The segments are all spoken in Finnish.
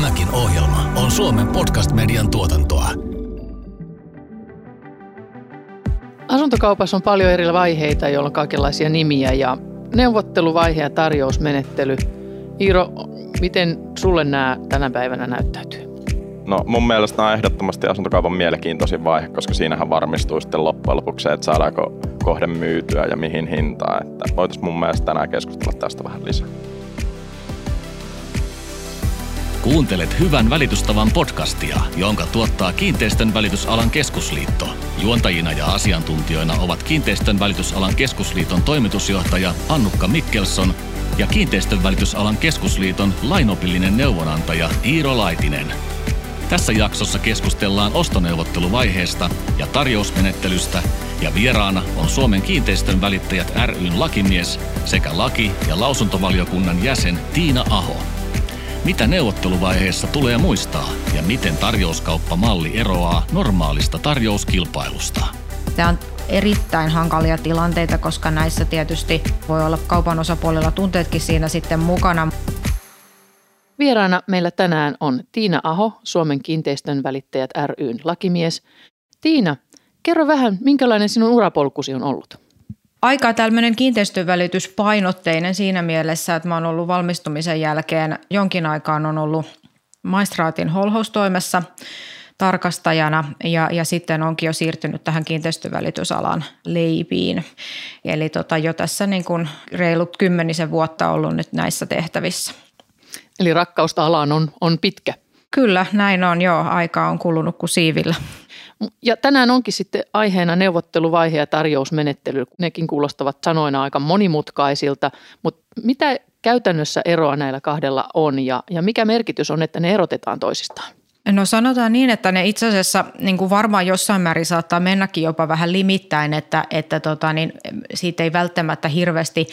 Tämäkin ohjelma on Suomen podcast-median tuotantoa. Asuntokaupassa on paljon eri vaiheita, joilla on kaikenlaisia nimiä ja neuvotteluvaihe ja tarjousmenettely. Iiro, miten sulle nämä tänä päivänä näyttäytyy? No mun mielestä nämä on ehdottomasti asuntokaupan mielenkiintoisin vaihe, koska siinähän varmistuu sitten loppujen lopuksi se, että saadaanko kohde myytyä ja mihin hintaan. Että voitaisiin mun mielestä tänään keskustella tästä vähän lisää. Kuuntelet Hyvän välitystavan podcastia, jonka tuottaa Kiinteistön välitysalan keskusliitto. Juontajina ja asiantuntijoina ovat Kiinteistön välitysalan keskusliiton toimitusjohtaja Annukka Mikkelson ja Kiinteistön välitysalan keskusliiton lainopillinen neuvonantaja Iiro Laitinen. Tässä jaksossa keskustellaan ostoneuvotteluvaiheesta ja tarjousmenettelystä ja vieraana on Suomen kiinteistön välittäjät ryn lakimies sekä laki- ja lausuntovaliokunnan jäsen Tiina Aho. Mitä neuvotteluvaiheessa tulee muistaa ja miten tarjouskauppamalli eroaa normaalista tarjouskilpailusta? Tämä on erittäin hankalia tilanteita, koska näissä tietysti voi olla kaupan osapuolella tunteetkin siinä sitten mukana. Vieraana meillä tänään on Tiina Aho, Suomen kiinteistön välittäjät ryn lakimies. Tiina, kerro vähän, minkälainen sinun urapolkusi on ollut? Aika tämmöinen kiinteistövälityspainotteinen siinä mielessä, että mä oon ollut valmistumisen jälkeen jonkin aikaan on ollut maistraatin holhoustoimessa tarkastajana ja, ja sitten onkin jo siirtynyt tähän kiinteistövälitysalan leipiin. Eli tota, jo tässä niin kuin reilut kymmenisen vuotta ollut nyt näissä tehtävissä. Eli rakkausta alaan on, on pitkä. Kyllä, näin on jo. Aika on kulunut kuin siivillä. Ja tänään onkin sitten aiheena neuvotteluvaihe ja tarjousmenettely. Nekin kuulostavat sanoina aika monimutkaisilta, mutta mitä käytännössä eroa näillä kahdella on ja, ja mikä merkitys on, että ne erotetaan toisistaan? No sanotaan niin, että ne itse asiassa niin kuin varmaan jossain määrin saattaa mennäkin jopa vähän limittäin, että, että tota, niin siitä ei välttämättä hirveästi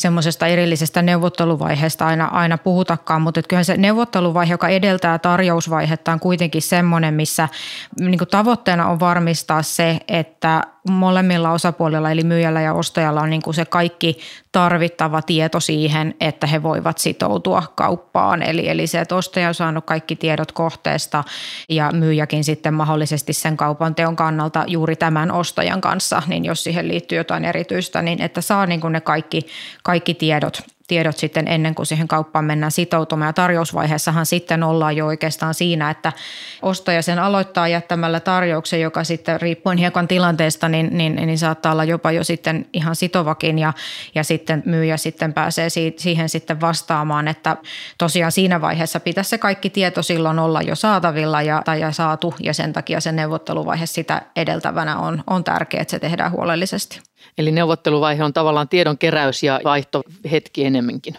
semmoisesta erillisestä neuvotteluvaiheesta aina, aina puhutakaan, mutta kyllähän se neuvotteluvaihe, joka edeltää tarjousvaihetta on kuitenkin semmoinen, missä niin kuin tavoitteena on varmistaa se, että molemmilla osapuolilla eli myyjällä ja ostajalla on niin kuin se kaikki tarvittava tieto siihen, että he voivat sitoutua kauppaan. Eli, eli se, että ostaja on saanut kaikki tiedot kohteesta ja myyjäkin sitten mahdollisesti sen kaupan teon kannalta juuri tämän ostajan kanssa, niin jos siihen liittyy jotain erityistä, niin että saa niin kuin ne kaikki, kaikki tiedot – tiedot sitten ennen kuin siihen kauppaan mennään sitoutumaan. Ja tarjousvaiheessahan sitten ollaan jo oikeastaan siinä, että ostaja sen aloittaa jättämällä tarjouksen, joka sitten riippuen hiekan tilanteesta, niin, niin, niin saattaa olla jopa jo sitten ihan sitovakin ja, ja sitten myyjä sitten pääsee siihen sitten vastaamaan, että tosiaan siinä vaiheessa pitäisi se kaikki tieto silloin olla jo saatavilla ja, tai ja saatu ja sen takia se neuvotteluvaihe sitä edeltävänä on, on tärkeää, että se tehdään huolellisesti. Eli neuvotteluvaihe on tavallaan tiedon keräys ja vaihtohetki enemmänkin.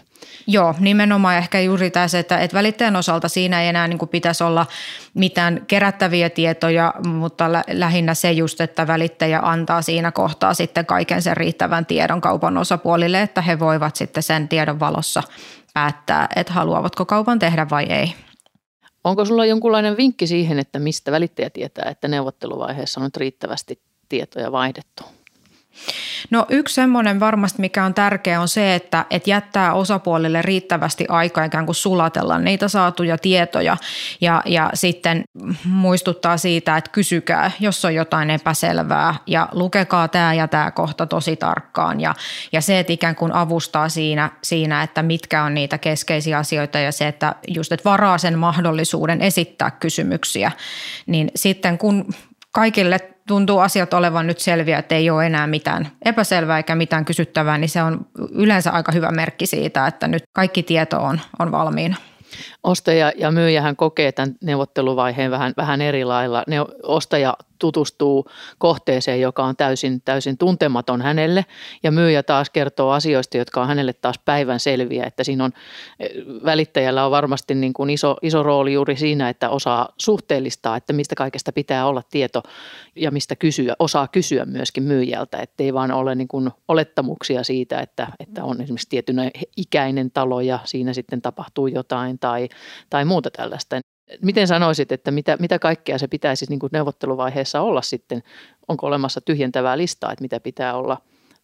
Joo, nimenomaan ehkä juuri tässä, että, että välittäjän osalta siinä ei enää niin kuin pitäisi olla mitään kerättäviä tietoja, mutta lä- lähinnä se just, että välittäjä antaa siinä kohtaa sitten kaiken sen riittävän tiedon kaupan osapuolille, että he voivat sitten sen tiedon valossa päättää, että haluavatko kaupan tehdä vai ei. Onko sulla jonkunlainen vinkki siihen, että mistä välittäjä tietää, että neuvotteluvaiheessa on nyt riittävästi tietoja vaihdettu? No yksi semmoinen varmasti, mikä on tärkeä, on se, että, että jättää osapuolille riittävästi aikaa ikään kuin sulatella niitä saatuja tietoja. Ja, ja sitten muistuttaa siitä, että kysykää, jos on jotain epäselvää. Ja lukekaa tämä ja tämä kohta tosi tarkkaan. Ja, ja se, että ikään kuin avustaa siinä, siinä, että mitkä on niitä keskeisiä asioita ja se, että just, että varaa sen mahdollisuuden esittää kysymyksiä, niin sitten kun kaikille tuntuu asiat olevan nyt selviä, että ei ole enää mitään epäselvää eikä mitään kysyttävää, niin se on yleensä aika hyvä merkki siitä, että nyt kaikki tieto on, on valmiina. Ostaja ja myyjähän kokee tämän neuvotteluvaiheen vähän, vähän eri lailla. Ne, ostaja tutustuu kohteeseen, joka on täysin, täysin tuntematon hänelle ja myyjä taas kertoo asioista, jotka on hänelle taas päivän selviä, että siinä on välittäjällä on varmasti niin kuin iso, iso rooli juuri siinä, että osaa suhteellistaa, että mistä kaikesta pitää olla tieto ja mistä kysyä, osaa kysyä myöskin myyjältä, ettei vaan ole niin kuin olettamuksia siitä, että, että on esimerkiksi tietyn ikäinen talo ja siinä sitten tapahtuu jotain tai, tai muuta tällaista. Miten sanoisit, että mitä, mitä kaikkea se pitäisi niin kuin neuvotteluvaiheessa olla sitten? Onko olemassa tyhjentävää listaa, että mitä pitää olla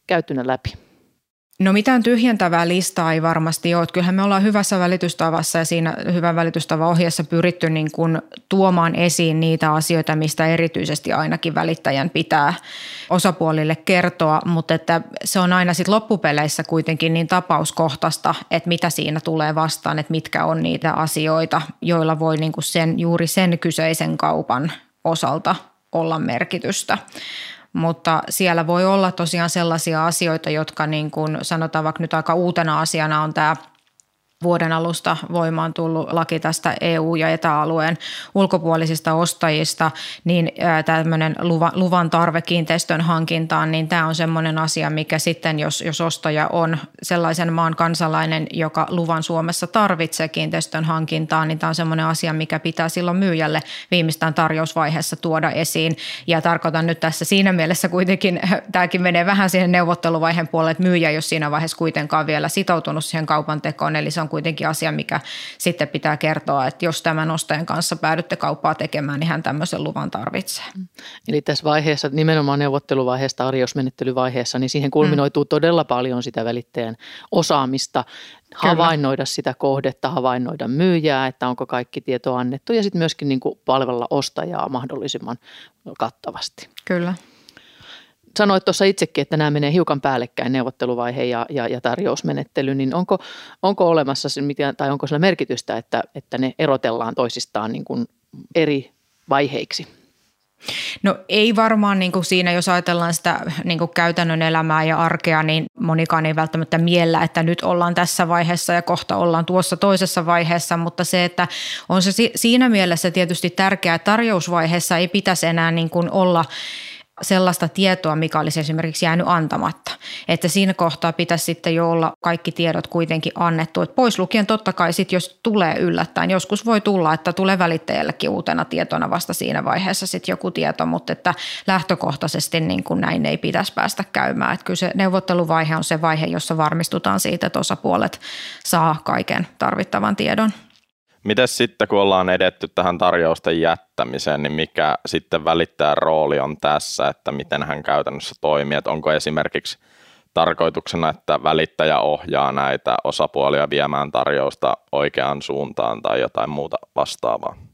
käyttynä läpi? No mitään tyhjentävää listaa ei varmasti ole. Kyllähän me ollaan hyvässä välitystavassa ja siinä hyvän välitystavan ohjeessa pyritty niin kuin tuomaan esiin niitä asioita, mistä erityisesti ainakin välittäjän pitää osapuolille kertoa, mutta että se on aina sitten loppupeleissä kuitenkin niin tapauskohtaista, että mitä siinä tulee vastaan, että mitkä on niitä asioita, joilla voi niin kuin sen, juuri sen kyseisen kaupan osalta olla merkitystä mutta siellä voi olla tosiaan sellaisia asioita, jotka niin kuin sanotaan vaikka nyt aika uutena asiana on tämä – vuoden alusta voimaan tullut laki tästä EU- ja etäalueen ulkopuolisista ostajista, niin tämmöinen luvan tarve kiinteistön hankintaan, niin tämä on semmoinen asia, mikä sitten, jos, jos ostaja on sellaisen maan kansalainen, joka luvan Suomessa tarvitsee kiinteistön hankintaan, niin tämä on semmoinen asia, mikä pitää silloin myyjälle viimeistään tarjousvaiheessa tuoda esiin. Ja tarkoitan nyt tässä siinä mielessä kuitenkin, tämäkin menee vähän siihen neuvotteluvaiheen puolelle, että myyjä jos siinä vaiheessa kuitenkaan vielä sitoutunut siihen kaupan tekoon, eli se on on kuitenkin asia, mikä sitten pitää kertoa, että jos tämän ostajan kanssa päädytte kauppaa tekemään, niin hän tämmöisen luvan tarvitsee. Eli tässä vaiheessa, nimenomaan neuvotteluvaiheessa, tarjousmenettelyvaiheessa, niin siihen kulminoituu mm. todella paljon sitä välittäjän osaamista, Kyllä. havainnoida sitä kohdetta, havainnoida myyjää, että onko kaikki tieto annettu ja sitten myöskin niin kuin palvella ostajaa mahdollisimman kattavasti. Kyllä sanoit tuossa itsekin, että nämä menee hiukan päällekkäin neuvotteluvaihe ja, ja, ja tarjousmenettely, niin onko, onko olemassa se, tai onko sillä merkitystä, että, että ne erotellaan toisistaan niin kuin eri vaiheiksi? No ei varmaan niin kuin siinä, jos ajatellaan sitä niin kuin käytännön elämää ja arkea, niin monikaan ei välttämättä miellä, että nyt ollaan tässä vaiheessa ja kohta ollaan tuossa toisessa vaiheessa, mutta se, että on se siinä mielessä tietysti tärkeää, että tarjousvaiheessa ei pitäisi enää niin kuin olla – sellaista tietoa, mikä olisi esimerkiksi jäänyt antamatta. Että siinä kohtaa pitäisi sitten jo olla kaikki tiedot kuitenkin annettu. Et pois lukien totta kai sitten, jos tulee yllättäen, joskus voi tulla, että tulee välittäjällekin uutena tietona vasta siinä vaiheessa sitten joku tieto, mutta että lähtökohtaisesti niin kuin näin ei pitäisi päästä käymään. Että kyllä se neuvotteluvaihe on se vaihe, jossa varmistutaan siitä, että osapuolet saa kaiken tarvittavan tiedon. Miten sitten, kun ollaan edetty tähän tarjousten jättämiseen, niin mikä sitten välittää rooli on tässä, että miten hän käytännössä toimii, että onko esimerkiksi tarkoituksena, että välittäjä ohjaa näitä osapuolia viemään tarjousta oikeaan suuntaan tai jotain muuta vastaavaa?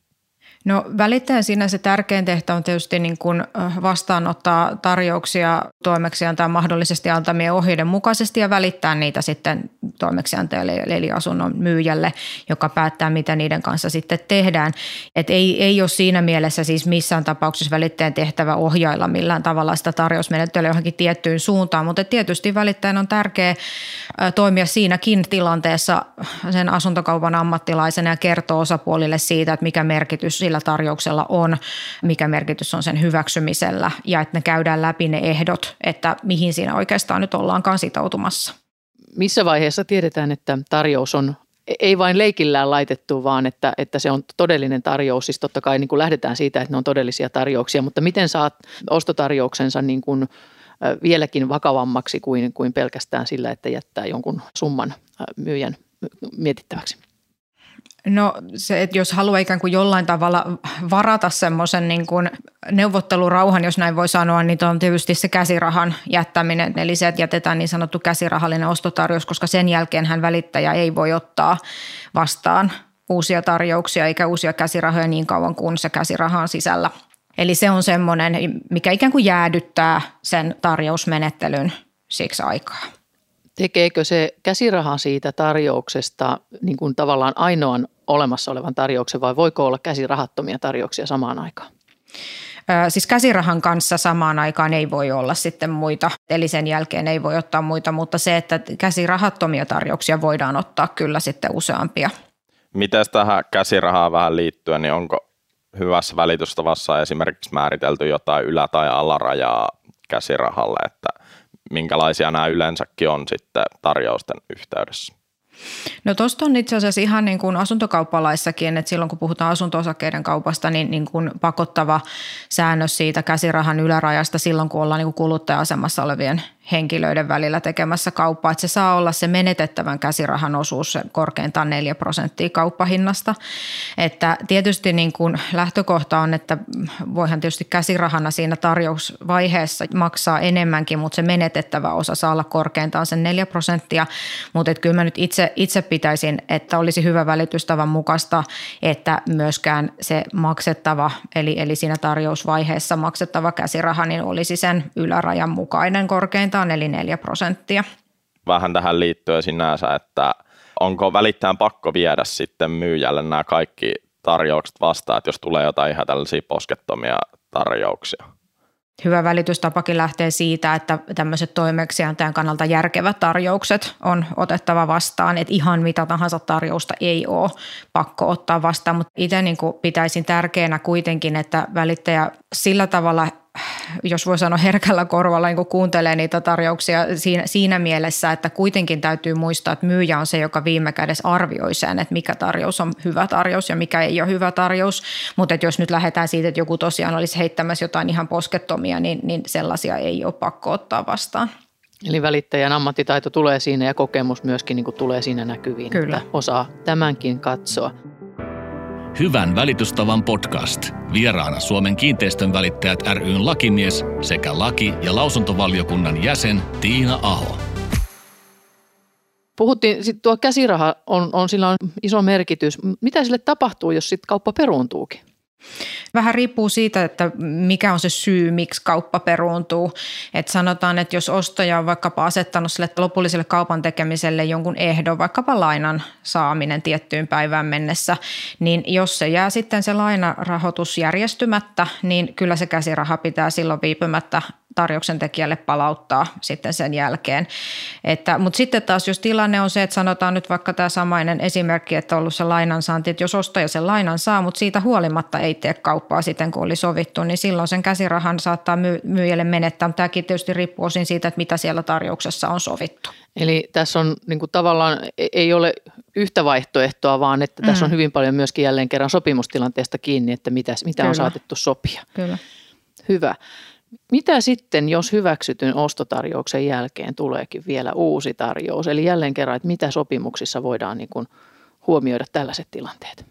No välittäjän siinä se tärkein tehtävä on tietysti niin kuin vastaanottaa tarjouksia toimeksiantaa mahdollisesti antamien ohjeiden mukaisesti ja välittää niitä sitten toimeksiantajalle eli asunnon myyjälle, joka päättää mitä niiden kanssa sitten tehdään. Et ei, ei ole siinä mielessä siis missään tapauksessa välittäjän tehtävä ohjailla millään tavalla sitä tarjousmenettelyä johonkin tiettyyn suuntaan, mutta tietysti välittäjän on tärkeä toimia siinäkin tilanteessa sen asuntokaupan ammattilaisena ja kertoa osapuolille siitä, että mikä merkitys sillä sillä tarjouksella on, mikä merkitys on sen hyväksymisellä ja että ne käydään läpi ne ehdot, että mihin siinä oikeastaan nyt ollaankaan sitoutumassa. Missä vaiheessa tiedetään, että tarjous on ei vain leikillään laitettu, vaan että, että se on todellinen tarjous. Siis totta kai niin kuin lähdetään siitä, että ne on todellisia tarjouksia, mutta miten saat ostotarjouksensa niin kuin vieläkin vakavammaksi kuin, kuin pelkästään sillä, että jättää jonkun summan myyjän mietittäväksi? No se, että jos haluaa ikään kuin jollain tavalla varata semmoisen niin kuin neuvottelurauhan, jos näin voi sanoa, niin on tietysti se käsirahan jättäminen. Eli se, että jätetään niin sanottu käsirahallinen ostotarjous, koska sen jälkeen hän välittäjä ei voi ottaa vastaan uusia tarjouksia eikä uusia käsirahoja niin kauan kuin se käsiraha on sisällä. Eli se on semmoinen, mikä ikään kuin jäädyttää sen tarjousmenettelyn siksi aikaa. Tekeekö se käsiraha siitä tarjouksesta niin kuin tavallaan ainoan olemassa olevan tarjouksen vai voiko olla käsirahattomia tarjouksia samaan aikaan? Siis käsirahan kanssa samaan aikaan ei voi olla sitten muita, eli sen jälkeen ei voi ottaa muita, mutta se, että käsirahattomia tarjouksia voidaan ottaa kyllä sitten useampia. Miten tähän käsirahaan vähän liittyen, niin onko hyvässä välitystavassa esimerkiksi määritelty jotain ylä- tai alarajaa käsirahalle, että minkälaisia nämä yleensäkin on sitten tarjousten yhteydessä? No tuosta on itse asiassa ihan niin kuin asuntokauppalaissakin, että silloin kun puhutaan asunto-osakkeiden kaupasta, niin, niin kuin pakottava säännös siitä käsirahan ylärajasta silloin, kun ollaan niin kuin kuluttaja-asemassa olevien henkilöiden välillä tekemässä kauppaa, että se saa olla se menetettävän käsirahan osuus se korkeintaan 4 prosenttia kauppahinnasta. Että tietysti niin kuin lähtökohta on, että voihan tietysti käsirahana siinä tarjousvaiheessa maksaa enemmänkin, mutta se menetettävä osa saa olla korkeintaan sen 4 prosenttia, mutta että kyllä mä nyt itse, itse pitäisin, että olisi hyvä välitystavan mukaista, että myöskään se maksettava, eli, eli siinä tarjousvaiheessa maksettava käsiraha, niin olisi sen ylärajan mukainen korkeintaan hintaan, eli 4 prosenttia. Vähän tähän liittyen sinänsä, että onko välittäjän pakko viedä sitten myyjälle nämä kaikki tarjoukset vastaan, että jos tulee jotain ihan tällaisia poskettomia tarjouksia? Hyvä välitystapakin lähtee siitä, että tämmöiset toimeksiantajan kannalta järkevät tarjoukset on otettava vastaan, että ihan mitä tahansa tarjousta ei ole pakko ottaa vastaan, mutta itse niin pitäisin tärkeänä kuitenkin, että välittäjä sillä tavalla jos voi sanoa herkällä korvalla, niin kuuntelee niitä tarjouksia siinä, siinä mielessä, että kuitenkin täytyy muistaa, että myyjä on se, joka viime kädessä arvioi sen, että mikä tarjous on hyvä tarjous ja mikä ei ole hyvä tarjous. Mutta jos nyt lähdetään siitä, että joku tosiaan olisi heittämässä jotain ihan poskettomia, niin, niin sellaisia ei ole pakko ottaa vastaan. Eli välittäjän ammattitaito tulee siinä ja kokemus myöskin niin kuin tulee siinä näkyviin, Kyllä. että osaa tämänkin katsoa. Hyvän välitystavan podcast. Vieraana Suomen kiinteistön välittäjät ryn lakimies sekä laki- ja lausuntovaliokunnan jäsen Tiina Aho. Puhuttiin, sit tuo käsiraha on, on, sillä on iso merkitys. Mitä sille tapahtuu, jos sitten kauppa peruuntuukin? Vähän riippuu siitä, että mikä on se syy, miksi kauppa peruuntuu. Et sanotaan, että jos ostaja on vaikkapa asettanut sille lopulliselle kaupan tekemiselle jonkun ehdon, vaikkapa lainan saaminen tiettyyn päivään mennessä, niin jos se jää sitten se lainarahoitus järjestymättä, niin kyllä se käsiraha pitää silloin viipymättä tarjouksen tekijälle palauttaa sitten sen jälkeen. Että, mutta sitten taas, jos tilanne on se, että sanotaan nyt vaikka tämä samainen esimerkki, että on ollut se lainansaanti, että jos ostaja sen lainan saa, mutta siitä huolimatta ei tee kauppaa siten, kun oli sovittu, niin silloin sen käsirahan saattaa myyjälle menettää. Mutta tämäkin tietysti riippuu osin siitä, että mitä siellä tarjouksessa on sovittu. Eli tässä on niin kuin tavallaan, e-, ei ole yhtä vaihtoehtoa, vaan että mm. tässä on hyvin paljon myöskin jälleen kerran sopimustilanteesta kiinni, että mitä, mitä on saatettu sopia. Kyllä. Hyvä. Mitä sitten, jos hyväksytyn ostotarjouksen jälkeen tuleekin vielä uusi tarjous? Eli jälleen kerran, että mitä sopimuksissa voidaan niin kuin huomioida tällaiset tilanteet?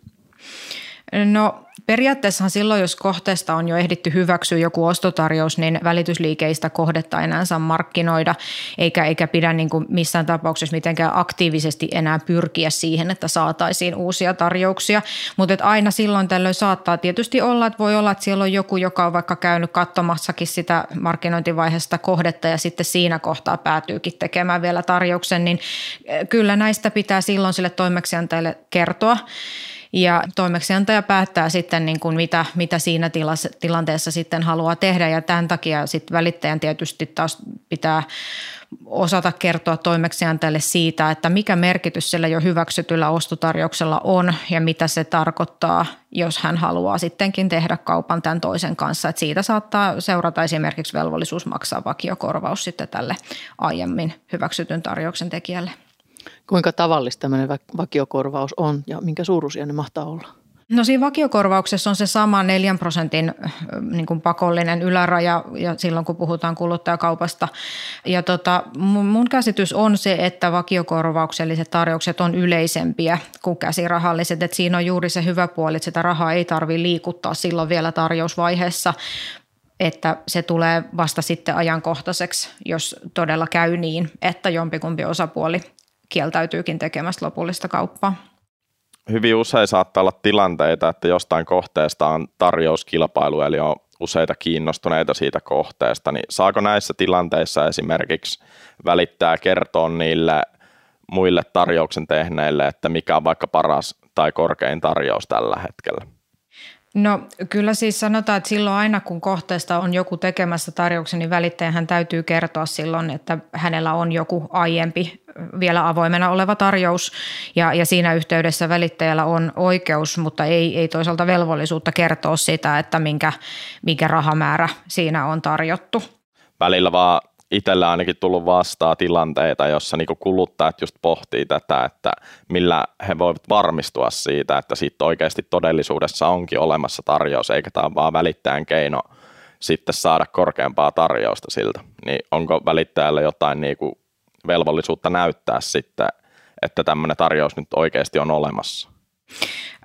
No periaatteessahan silloin, jos kohteesta on jo ehditty hyväksyä joku ostotarjous, niin välitysliikeistä kohdetta enää saa markkinoida, eikä, eikä pidä niin kuin missään tapauksessa mitenkään aktiivisesti enää pyrkiä siihen, että saataisiin uusia tarjouksia. Mutta aina silloin tällöin saattaa tietysti olla, että voi olla, että siellä on joku, joka on vaikka käynyt katsomassakin sitä markkinointivaiheesta kohdetta ja sitten siinä kohtaa päätyykin tekemään vielä tarjouksen, niin kyllä näistä pitää silloin sille toimeksiantajalle kertoa. Ja toimeksiantaja päättää sitten, niin kuin mitä, mitä siinä tilassa, tilanteessa sitten haluaa tehdä ja tämän takia sitten välittäjän tietysti taas pitää osata kertoa toimeksiantajalle siitä, että mikä merkitys sillä jo hyväksytyllä ostotarjouksella on ja mitä se tarkoittaa, jos hän haluaa sittenkin tehdä kaupan tämän toisen kanssa. Että siitä saattaa seurata esimerkiksi velvollisuus maksaa vakiokorvaus sitten tälle aiemmin hyväksytyn tarjouksen tekijälle. Kuinka tavallista tämmöinen vakiokorvaus on ja minkä suuruisia ne mahtaa olla? No siinä vakiokorvauksessa on se sama 4 prosentin niin kuin pakollinen yläraja ja silloin kun puhutaan kuluttajakaupasta. Ja tota, mun käsitys on se, että vakiokorvaukselliset tarjoukset on yleisempiä kuin käsirahalliset. Että siinä on juuri se hyvä puoli, että sitä rahaa ei tarvitse liikuttaa silloin vielä tarjousvaiheessa, että se tulee vasta sitten ajankohtaiseksi, jos todella käy niin, että jompikumpi osapuoli kieltäytyykin tekemästä lopullista kauppaa. Hyvin usein saattaa olla tilanteita, että jostain kohteesta on tarjouskilpailu, eli on useita kiinnostuneita siitä kohteesta, niin saako näissä tilanteissa esimerkiksi välittää kertoa niille muille tarjouksen tehneille, että mikä on vaikka paras tai korkein tarjous tällä hetkellä? No kyllä siis sanotaan, että silloin aina kun kohteesta on joku tekemässä tarjouksen, niin välittäjähän täytyy kertoa silloin, että hänellä on joku aiempi vielä avoimena oleva tarjous ja, ja siinä yhteydessä välittäjällä on oikeus, mutta ei, ei toisaalta velvollisuutta kertoa sitä, että minkä, minkä rahamäärä siinä on tarjottu. Välillä vaan itsellä ainakin tullut vastaan tilanteita, jossa niin kuluttajat just pohtii tätä, että millä he voivat varmistua siitä, että siitä oikeasti todellisuudessa onkin olemassa tarjous, eikä tämä vaan välittäjän keino sitten saada korkeampaa tarjousta siltä. Niin onko välittäjällä jotain niin kuin velvollisuutta näyttää sitten, että tämmöinen tarjous nyt oikeasti on olemassa?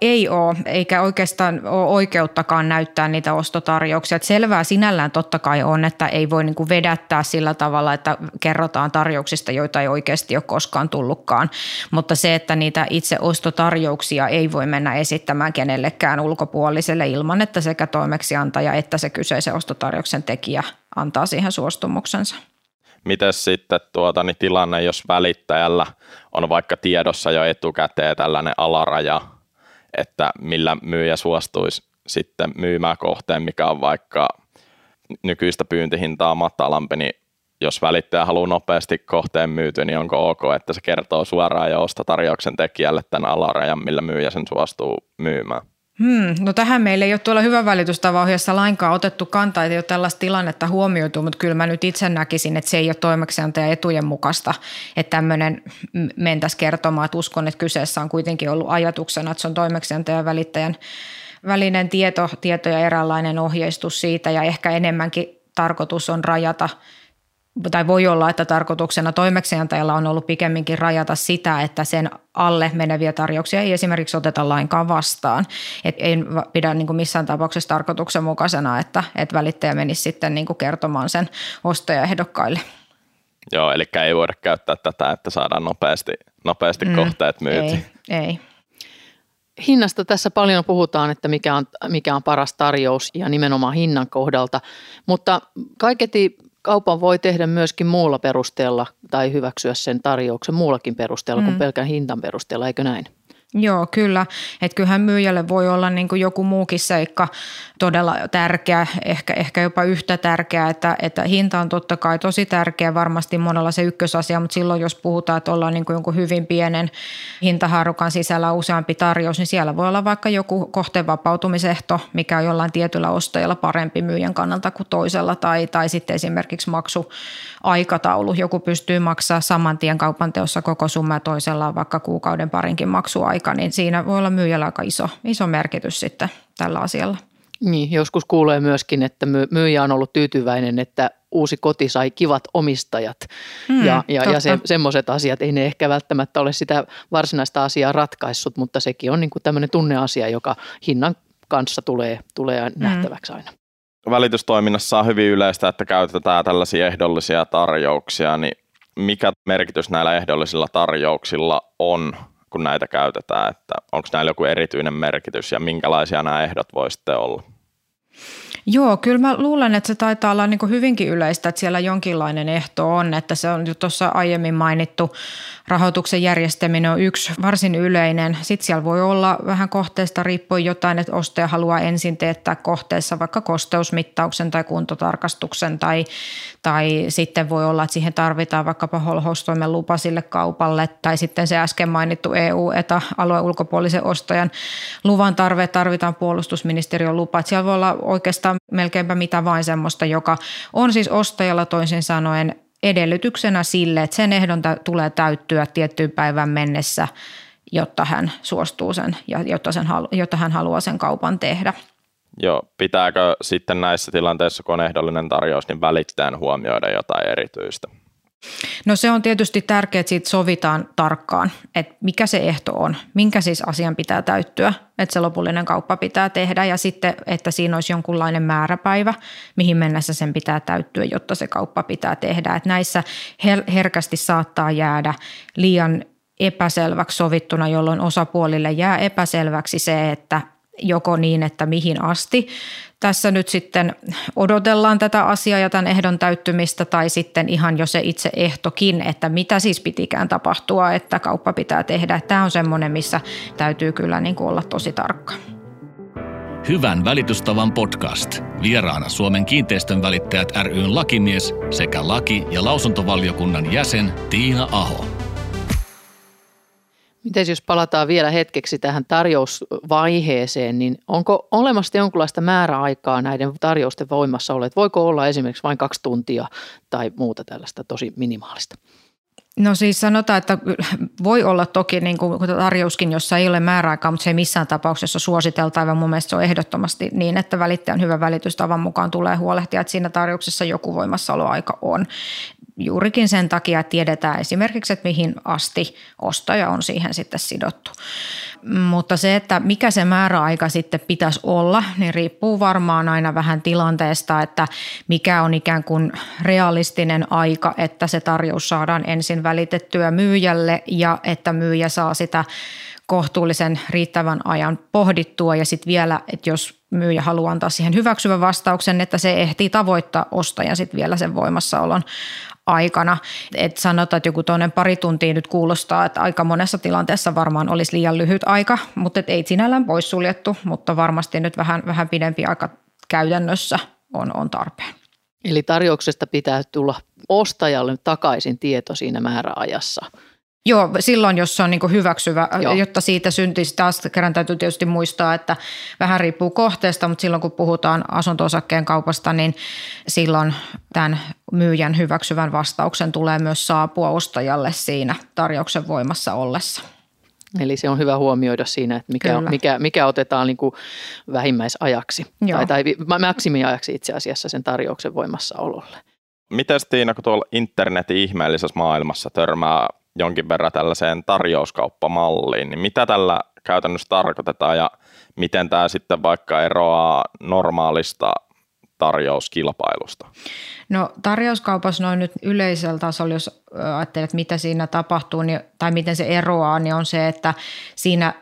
Ei ole, eikä oikeastaan ole oikeuttakaan näyttää niitä ostotarjouksia. Että selvää sinällään totta kai on, että ei voi niinku vedättää sillä tavalla, että kerrotaan tarjouksista, joita ei oikeasti ole koskaan tullutkaan. Mutta se, että niitä itse ostotarjouksia ei voi mennä esittämään kenellekään ulkopuoliselle ilman, että sekä toimeksiantaja että se kyseisen ostotarjouksen tekijä antaa siihen suostumuksensa. Miten sitten tuota, niin tilanne, jos välittäjällä on vaikka tiedossa jo etukäteen tällainen alaraja – että millä myyjä suostuisi sitten myymään kohteen, mikä on vaikka nykyistä pyyntihintaa matalampi, niin jos välittäjä haluaa nopeasti kohteen myytyä, niin onko ok, että se kertoo suoraan jo ostotarjouksen tekijälle tämän alarajan, millä myyjä sen suostuu myymään? Hmm, no tähän meille ei ole tuolla hyvän välitystavaohjassa lainkaan otettu kantaa, että ei ole tällaista tilannetta huomioitu, mutta kyllä mä nyt itse näkisin, että se ei ole toimeksiantaja etujen mukaista, että tämmöinen mentäisi kertomaan, että uskon, että kyseessä on kuitenkin ollut ajatuksena, että se on toimeksiantajan välittäjän välinen tieto, tieto ja eräänlainen ohjeistus siitä ja ehkä enemmänkin tarkoitus on rajata – tai voi olla, että tarkoituksena toimeksiantajalla on ollut pikemminkin rajata sitä, että sen alle meneviä tarjouksia ei esimerkiksi oteta lainkaan vastaan. Et ei pidä niin kuin missään tapauksessa tarkoituksenmukaisena, että, että välittäjä menisi sitten niin kuin kertomaan sen ostajaehdokkaille. Joo, eli ei voida käyttää tätä, että saadaan nopeasti, nopeasti mm, kohteet myyty. Ei, ei. Hinnasta tässä paljon puhutaan, että mikä on, mikä on paras tarjous ja nimenomaan hinnan kohdalta, mutta kaiketi kaupan voi tehdä myöskin muulla perusteella tai hyväksyä sen tarjouksen muullakin perusteella mm. kuin pelkän hintan perusteella, eikö näin? Joo, kyllä. Että kyllähän myyjälle voi olla niin kuin joku muukin seikka todella tärkeä, ehkä, ehkä jopa yhtä tärkeä, että, että hinta on totta kai tosi tärkeä, varmasti monella se ykkösasia, mutta silloin jos puhutaan, että ollaan niin kuin jonkun hyvin pienen hintaharukan sisällä useampi tarjous, niin siellä voi olla vaikka joku kohteen vapautumisehto, mikä on jollain tietyllä ostajalla parempi myyjän kannalta kuin toisella, tai, tai sitten esimerkiksi maksuaikataulu. Joku pystyy maksaa saman tien kaupan teossa koko summa toisella on vaikka kuukauden parinkin maksuaika, niin siinä voi olla myyjällä aika iso, iso merkitys sitten tällä asialla. Niin, joskus kuulee myöskin, että myyjä on ollut tyytyväinen, että uusi koti sai kivat omistajat mm, ja, ja, ja se, semmoiset asiat, ei ne ehkä välttämättä ole sitä varsinaista asiaa ratkaissut, mutta sekin on niin kuin tämmöinen tunneasia, joka hinnan kanssa tulee, tulee mm. nähtäväksi aina. Välitystoiminnassa on hyvin yleistä, että käytetään tällaisia ehdollisia tarjouksia, niin mikä merkitys näillä ehdollisilla tarjouksilla on kun näitä käytetään, että onko näillä joku erityinen merkitys ja minkälaisia nämä ehdot voi sitten olla? Joo, kyllä mä luulen, että se taitaa olla niin hyvinkin yleistä, että siellä jonkinlainen ehto on, että se on jo tuossa aiemmin mainittu rahoituksen järjestäminen on yksi varsin yleinen. Sitten siellä voi olla vähän kohteesta riippuen jotain, että ostaja haluaa ensin teettää kohteessa vaikka kosteusmittauksen tai kuntotarkastuksen tai, tai sitten voi olla, että siihen tarvitaan vaikkapa holhoustoimen lupa sille kaupalle tai sitten se äsken mainittu EU-ETA-alueen ulkopuolisen ostajan luvan tarve, tarvitaan puolustusministeriön lupa. Että siellä voi olla oikeastaan melkeinpä mitä vain semmoista, joka on siis ostajalla toisin sanoen edellytyksenä sille, että sen ehdon tulee täyttyä tiettyyn päivän mennessä, jotta hän suostuu sen ja jotta, sen, jotta hän haluaa sen kaupan tehdä. Joo, pitääkö sitten näissä tilanteissa, kun on ehdollinen tarjous, niin välittäen huomioida jotain erityistä? No se on tietysti tärkeää, että siitä sovitaan tarkkaan, että mikä se ehto on, minkä siis asian pitää täyttyä, että se lopullinen kauppa pitää tehdä ja sitten, että siinä olisi jonkunlainen määräpäivä, mihin mennessä sen pitää täyttyä, jotta se kauppa pitää tehdä. Että näissä herkästi saattaa jäädä liian epäselväksi sovittuna, jolloin osapuolille jää epäselväksi se, että joko niin, että mihin asti tässä nyt sitten odotellaan tätä asiaa ja tämän ehdon täyttymistä tai sitten ihan jo se itse ehtokin, että mitä siis pitikään tapahtua, että kauppa pitää tehdä. Tämä on semmoinen, missä täytyy kyllä niin kuin olla tosi tarkka. Hyvän välitystavan podcast. Vieraana Suomen kiinteistön välittäjät ryn lakimies sekä laki- ja lausuntovaliokunnan jäsen Tiina Aho. Miten jos palataan vielä hetkeksi tähän tarjousvaiheeseen, niin onko olemassa jonkinlaista määräaikaa näiden tarjousten voimassa olleet? Voiko olla esimerkiksi vain kaksi tuntia tai muuta tällaista tosi minimaalista? No siis sanotaan, että voi olla toki niin kuin tarjouskin, jossa ei ole määräaikaa, mutta se ei missään tapauksessa suositelta, vaan mun mielestä se on ehdottomasti niin, että välittäjän hyvä välitystavan mukaan tulee huolehtia, että siinä tarjouksessa joku voimassaoloaika on. Juurikin sen takia, että tiedetään esimerkiksi, että mihin asti ostaja on siihen sitten sidottu. Mutta se, että mikä se määräaika sitten pitäisi olla, niin riippuu varmaan aina vähän tilanteesta, että mikä on ikään kuin realistinen aika, että se tarjous saadaan ensin välitettyä myyjälle ja että myyjä saa sitä kohtuullisen riittävän ajan pohdittua ja sitten vielä, että jos myyjä haluaa antaa siihen hyväksyvän vastauksen, että se ehtii tavoittaa ostajan sitten vielä sen voimassaolon aikana. Et sanotaan, että joku toinen pari tuntia nyt kuulostaa, että aika monessa tilanteessa varmaan olisi liian lyhyt aika, mutta et ei sinällään poissuljettu, mutta varmasti nyt vähän, vähän pidempi aika käytännössä on, on tarpeen. Eli tarjouksesta pitää tulla ostajalle takaisin tieto siinä määräajassa – Joo, silloin jos se on niin hyväksyvä, Joo. jotta siitä syntyisi, taas kerran täytyy tietysti muistaa, että vähän riippuu kohteesta, mutta silloin kun puhutaan asunto-osakkeen kaupasta, niin silloin tämän myyjän hyväksyvän vastauksen tulee myös saapua ostajalle siinä tarjouksen voimassa ollessa. Eli se on hyvä huomioida siinä, että mikä, mikä, mikä otetaan niin kuin vähimmäisajaksi Joo. tai, tai maksimiajaksi itse asiassa sen tarjouksen voimassaololle. Miten Tiina, kun tuolla internetin ihmeellisessä maailmassa törmää jonkin verran tällaiseen tarjouskauppamalliin, niin mitä tällä käytännössä tarkoitetaan ja miten tämä sitten vaikka eroaa normaalista tarjouskilpailusta? No tarjouskaupassa noin nyt yleisellä tasolla, jos ajattelet mitä siinä tapahtuu niin, tai miten se eroaa, niin on se, että siinä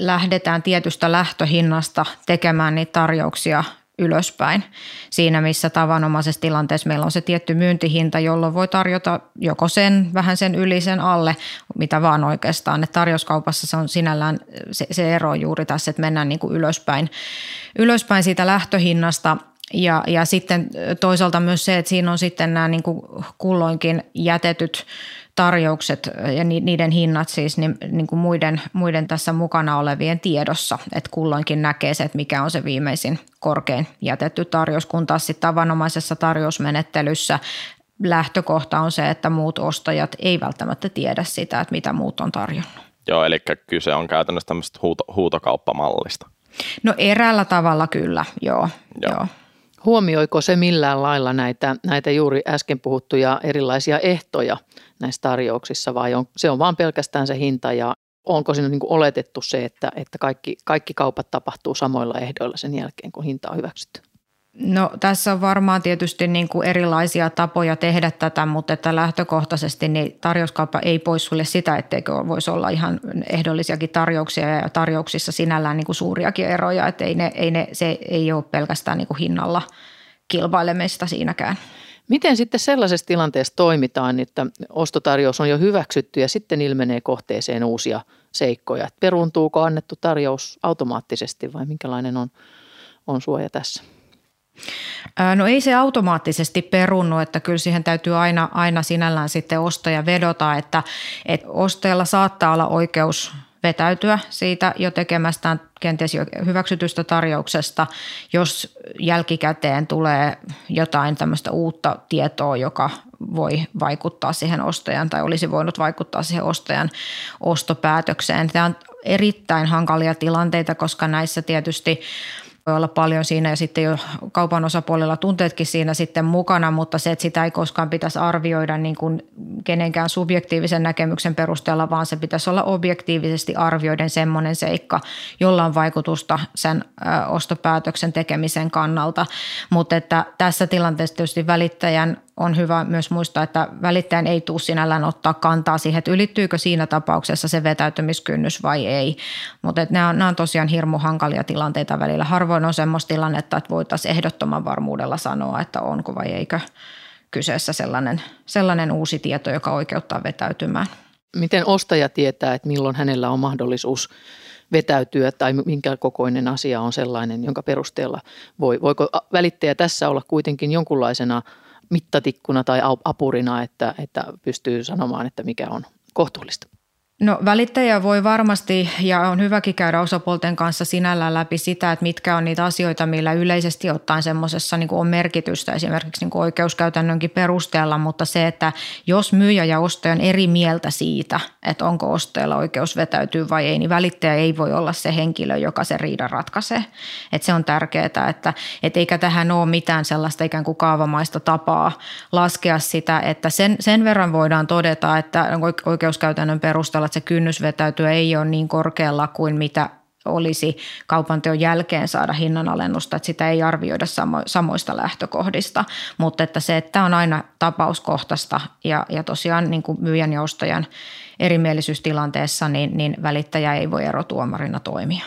lähdetään tietystä lähtöhinnasta tekemään niitä tarjouksia ylöspäin. Siinä, missä tavanomaisessa tilanteessa meillä on se tietty myyntihinta, jolloin voi tarjota joko sen, vähän sen yli, sen alle, mitä vaan oikeastaan. Et tarjouskaupassa se on sinällään se, se ero juuri tässä, että mennään niin kuin ylöspäin, ylöspäin siitä lähtöhinnasta ja, ja sitten toisaalta myös se, että siinä on sitten nämä niin kuin kulloinkin jätetyt tarjoukset ja niiden hinnat siis niin, niin kuin muiden, muiden tässä mukana olevien tiedossa, että kulloinkin näkee se, että mikä on se viimeisin korkein jätetty tarjous, kun taas sitten tavanomaisessa tarjousmenettelyssä lähtökohta on se, että muut ostajat ei välttämättä tiedä sitä, että mitä muut on tarjonnut. Joo, eli kyse on käytännössä tämmöistä huuto, huutokauppamallista. No eräällä tavalla kyllä, joo. joo. joo. Huomioiko se millään lailla näitä, näitä juuri äsken puhuttuja erilaisia ehtoja näissä tarjouksissa vai on, se on vaan pelkästään se hinta ja onko siinä niin oletettu se, että, että kaikki, kaikki kaupat tapahtuu samoilla ehdoilla sen jälkeen, kun hinta on hyväksytty? No tässä on varmaan tietysti niin kuin erilaisia tapoja tehdä tätä, mutta että lähtökohtaisesti niin tarjouskauppa ei poissulje sitä, etteikö voisi olla ihan ehdollisiakin tarjouksia ja tarjouksissa sinällään niin kuin suuriakin eroja, että ei ne, ei ne, se ei ole pelkästään niin kuin hinnalla kilpailemista siinäkään. Miten sitten sellaisessa tilanteessa toimitaan, että ostotarjous on jo hyväksytty ja sitten ilmenee kohteeseen uusia seikkoja? Peruuntuuko annettu tarjous automaattisesti vai minkälainen on, on suoja tässä? No ei se automaattisesti perunnu, että kyllä siihen täytyy aina, aina sinällään sitten ostaja vedota, että, että ostajalla saattaa olla oikeus vetäytyä siitä jo tekemästään kenties jo hyväksytystä tarjouksesta, jos jälkikäteen tulee jotain tämmöistä uutta tietoa, joka voi vaikuttaa siihen ostajan tai olisi voinut vaikuttaa siihen ostajan ostopäätökseen. Tämä on erittäin hankalia tilanteita, koska näissä tietysti – voi olla paljon siinä ja sitten jo kaupan osapuolella tunteetkin siinä sitten mukana, mutta se, että sitä ei koskaan pitäisi arvioida niin kuin kenenkään subjektiivisen näkemyksen perusteella, vaan se pitäisi olla objektiivisesti arvioiden semmoinen seikka, jolla on vaikutusta sen ostopäätöksen tekemisen kannalta. Mutta että tässä tilanteessa tietysti välittäjän on hyvä myös muistaa, että välittäjän ei tule sinällään ottaa kantaa siihen, että ylittyykö siinä tapauksessa se vetäytymiskynnys vai ei. Mutta nämä on, nämä on tosiaan hirmu hankalia tilanteita välillä. Harvoin on semmoista tilannetta, että voitaisiin ehdottoman varmuudella sanoa, että onko vai eikö kyseessä sellainen, sellainen uusi tieto, joka oikeuttaa vetäytymään. Miten ostaja tietää, että milloin hänellä on mahdollisuus vetäytyä tai minkä kokoinen asia on sellainen, jonka perusteella voi, voiko välittäjä tässä olla kuitenkin jonkunlaisena – mittatikkuna tai apurina, että, että pystyy sanomaan, että mikä on kohtuullista. No välittäjä voi varmasti ja on hyväkin käydä osapuolten kanssa sinällään läpi sitä, että mitkä on niitä asioita, millä yleisesti ottaen semmoisessa niin on merkitystä esimerkiksi niin oikeuskäytännönkin perusteella, mutta se, että jos myyjä ja ostaja on eri mieltä siitä, että onko ostajalla oikeus vetäytyä vai ei, niin välittäjä ei voi olla se henkilö, joka se riidan ratkaisee. Että se on tärkeää, että et eikä tähän ole mitään sellaista ikään kuin kaavamaista tapaa laskea sitä, että sen, sen verran voidaan todeta, että oikeuskäytännön perusteella että se kynnys vetäytyä ei ole niin korkealla kuin mitä olisi kaupanteon jälkeen saada hinnanalennusta, että sitä ei arvioida samo, samoista lähtökohdista, mutta että se, että on aina tapauskohtaista ja, ja tosiaan niin kuin myyjän ja ostajan erimielisyystilanteessa, niin, niin välittäjä ei voi erotuomarina toimia.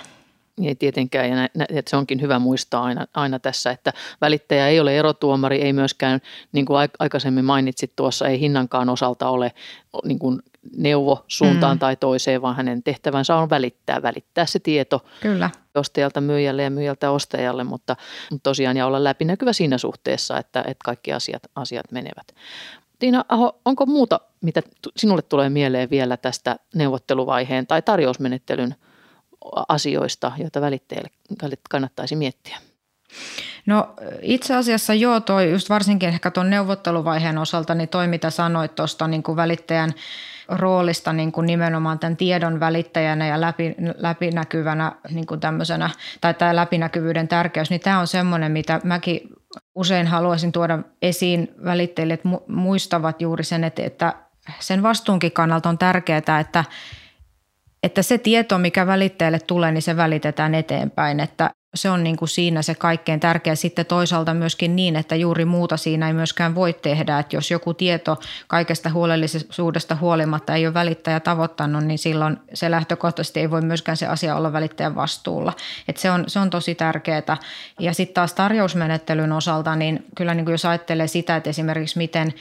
Ei tietenkään, ja nä, että se onkin hyvä muistaa aina, aina tässä, että välittäjä ei ole erotuomari, ei myöskään, niin kuin aikaisemmin mainitsit tuossa, ei hinnankaan osalta ole niin kuin neuvo suuntaan mm. tai toiseen, vaan hänen tehtävänsä on välittää, välittää se tieto Kyllä. ostajalta myyjälle ja myyjältä ostajalle, mutta, mutta tosiaan ja olla läpinäkyvä siinä suhteessa, että, että kaikki asiat, asiat menevät. Tiina Aho, onko muuta, mitä sinulle tulee mieleen vielä tästä neuvotteluvaiheen tai tarjousmenettelyn asioista, joita välittäjille kannattaisi miettiä? No itse asiassa joo, toi just varsinkin ehkä tuon neuvotteluvaiheen osalta, niin toi mitä sanoit tuosta niin kuin välittäjän roolista niin kuin nimenomaan tämän tiedon välittäjänä ja läpi, läpinäkyvänä niin kuin tämmöisenä, tai tämä läpinäkyvyyden tärkeys, niin tämä on semmoinen, mitä mäkin usein haluaisin tuoda esiin välittäjille, että muistavat juuri sen, että, että sen vastuunkin kannalta on tärkeää, että että se tieto, mikä välittäjälle tulee, niin se välitetään eteenpäin, että se on niin kuin siinä se kaikkein tärkeä. Sitten toisaalta myöskin niin, että juuri muuta siinä ei myöskään voi tehdä. Että jos joku tieto kaikesta huolellisuudesta huolimatta ei ole välittäjä tavoittanut, niin silloin se lähtökohtaisesti ei voi myöskään se asia olla välittäjän vastuulla. Että se, on, se on tosi tärkeää. Ja sitten taas tarjousmenettelyn osalta, niin kyllä niin kuin jos ajattelee sitä, että esimerkiksi miten –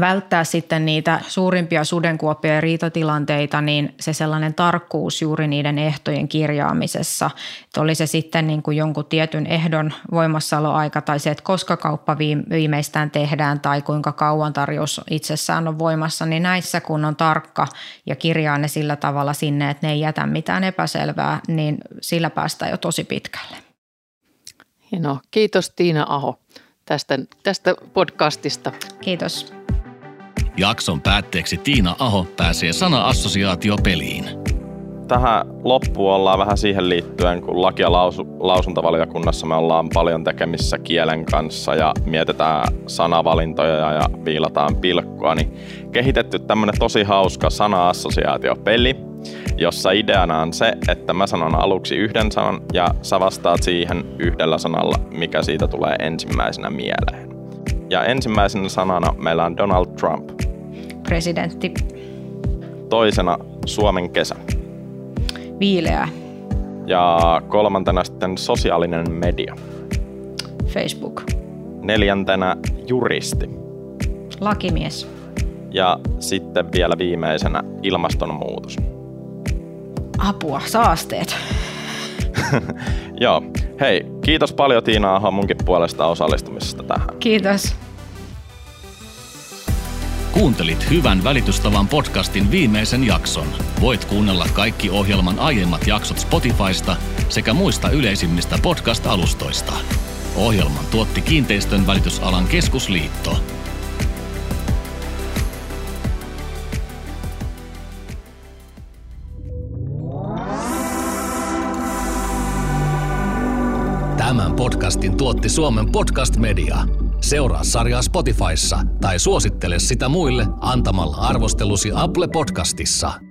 välttää sitten niitä suurimpia sudenkuoppia ja riitatilanteita, niin se sellainen tarkkuus juuri niiden ehtojen kirjaamisessa, että oli se sitten niin kuin jonkun tietyn ehdon voimassaoloaika tai se, että koska kauppa viimeistään tehdään tai kuinka kauan tarjous itsessään on voimassa, niin näissä kun on tarkka ja kirjaa ne sillä tavalla sinne, että ne ei jätä mitään epäselvää, niin sillä päästään jo tosi pitkälle. Hienoa. Kiitos Tiina Aho tästä, tästä podcastista. Kiitos. Jakson päätteeksi Tiina Aho pääsee sana-assosiaatio peliin. Tähän loppuun ollaan vähän siihen liittyen, kun laki- ja lausu- lausuntavaliokunnassa me ollaan paljon tekemissä kielen kanssa ja mietitään sanavalintoja ja viilataan pilkkoa, niin kehitetty tämmönen tosi hauska sana-assosiaatiopeli, jossa ideana on se, että mä sanon aluksi yhden sanan ja sä vastaat siihen yhdellä sanalla, mikä siitä tulee ensimmäisenä mieleen. Ja ensimmäisenä sanana meillä on Donald Trump presidentti. Toisena Suomen kesä. Viileä. Ja kolmantena sitten sosiaalinen media. Facebook. Neljäntenä juristi. Lakimies. Ja sitten vielä viimeisenä ilmastonmuutos. Apua, saasteet. Joo. Hei, kiitos paljon Tiina Aho munkin puolesta osallistumisesta tähän. Kiitos. Kuuntelit Hyvän välitystavan podcastin viimeisen jakson. Voit kuunnella kaikki ohjelman aiemmat jaksot Spotifysta sekä muista yleisimmistä podcast-alustoista. Ohjelman tuotti Kiinteistön välitysalan keskusliitto. Podcastin tuotti Suomen Podcast Media. Seuraa sarjaa Spotifyssa tai suosittele sitä muille antamalla arvostelusi Apple Podcastissa.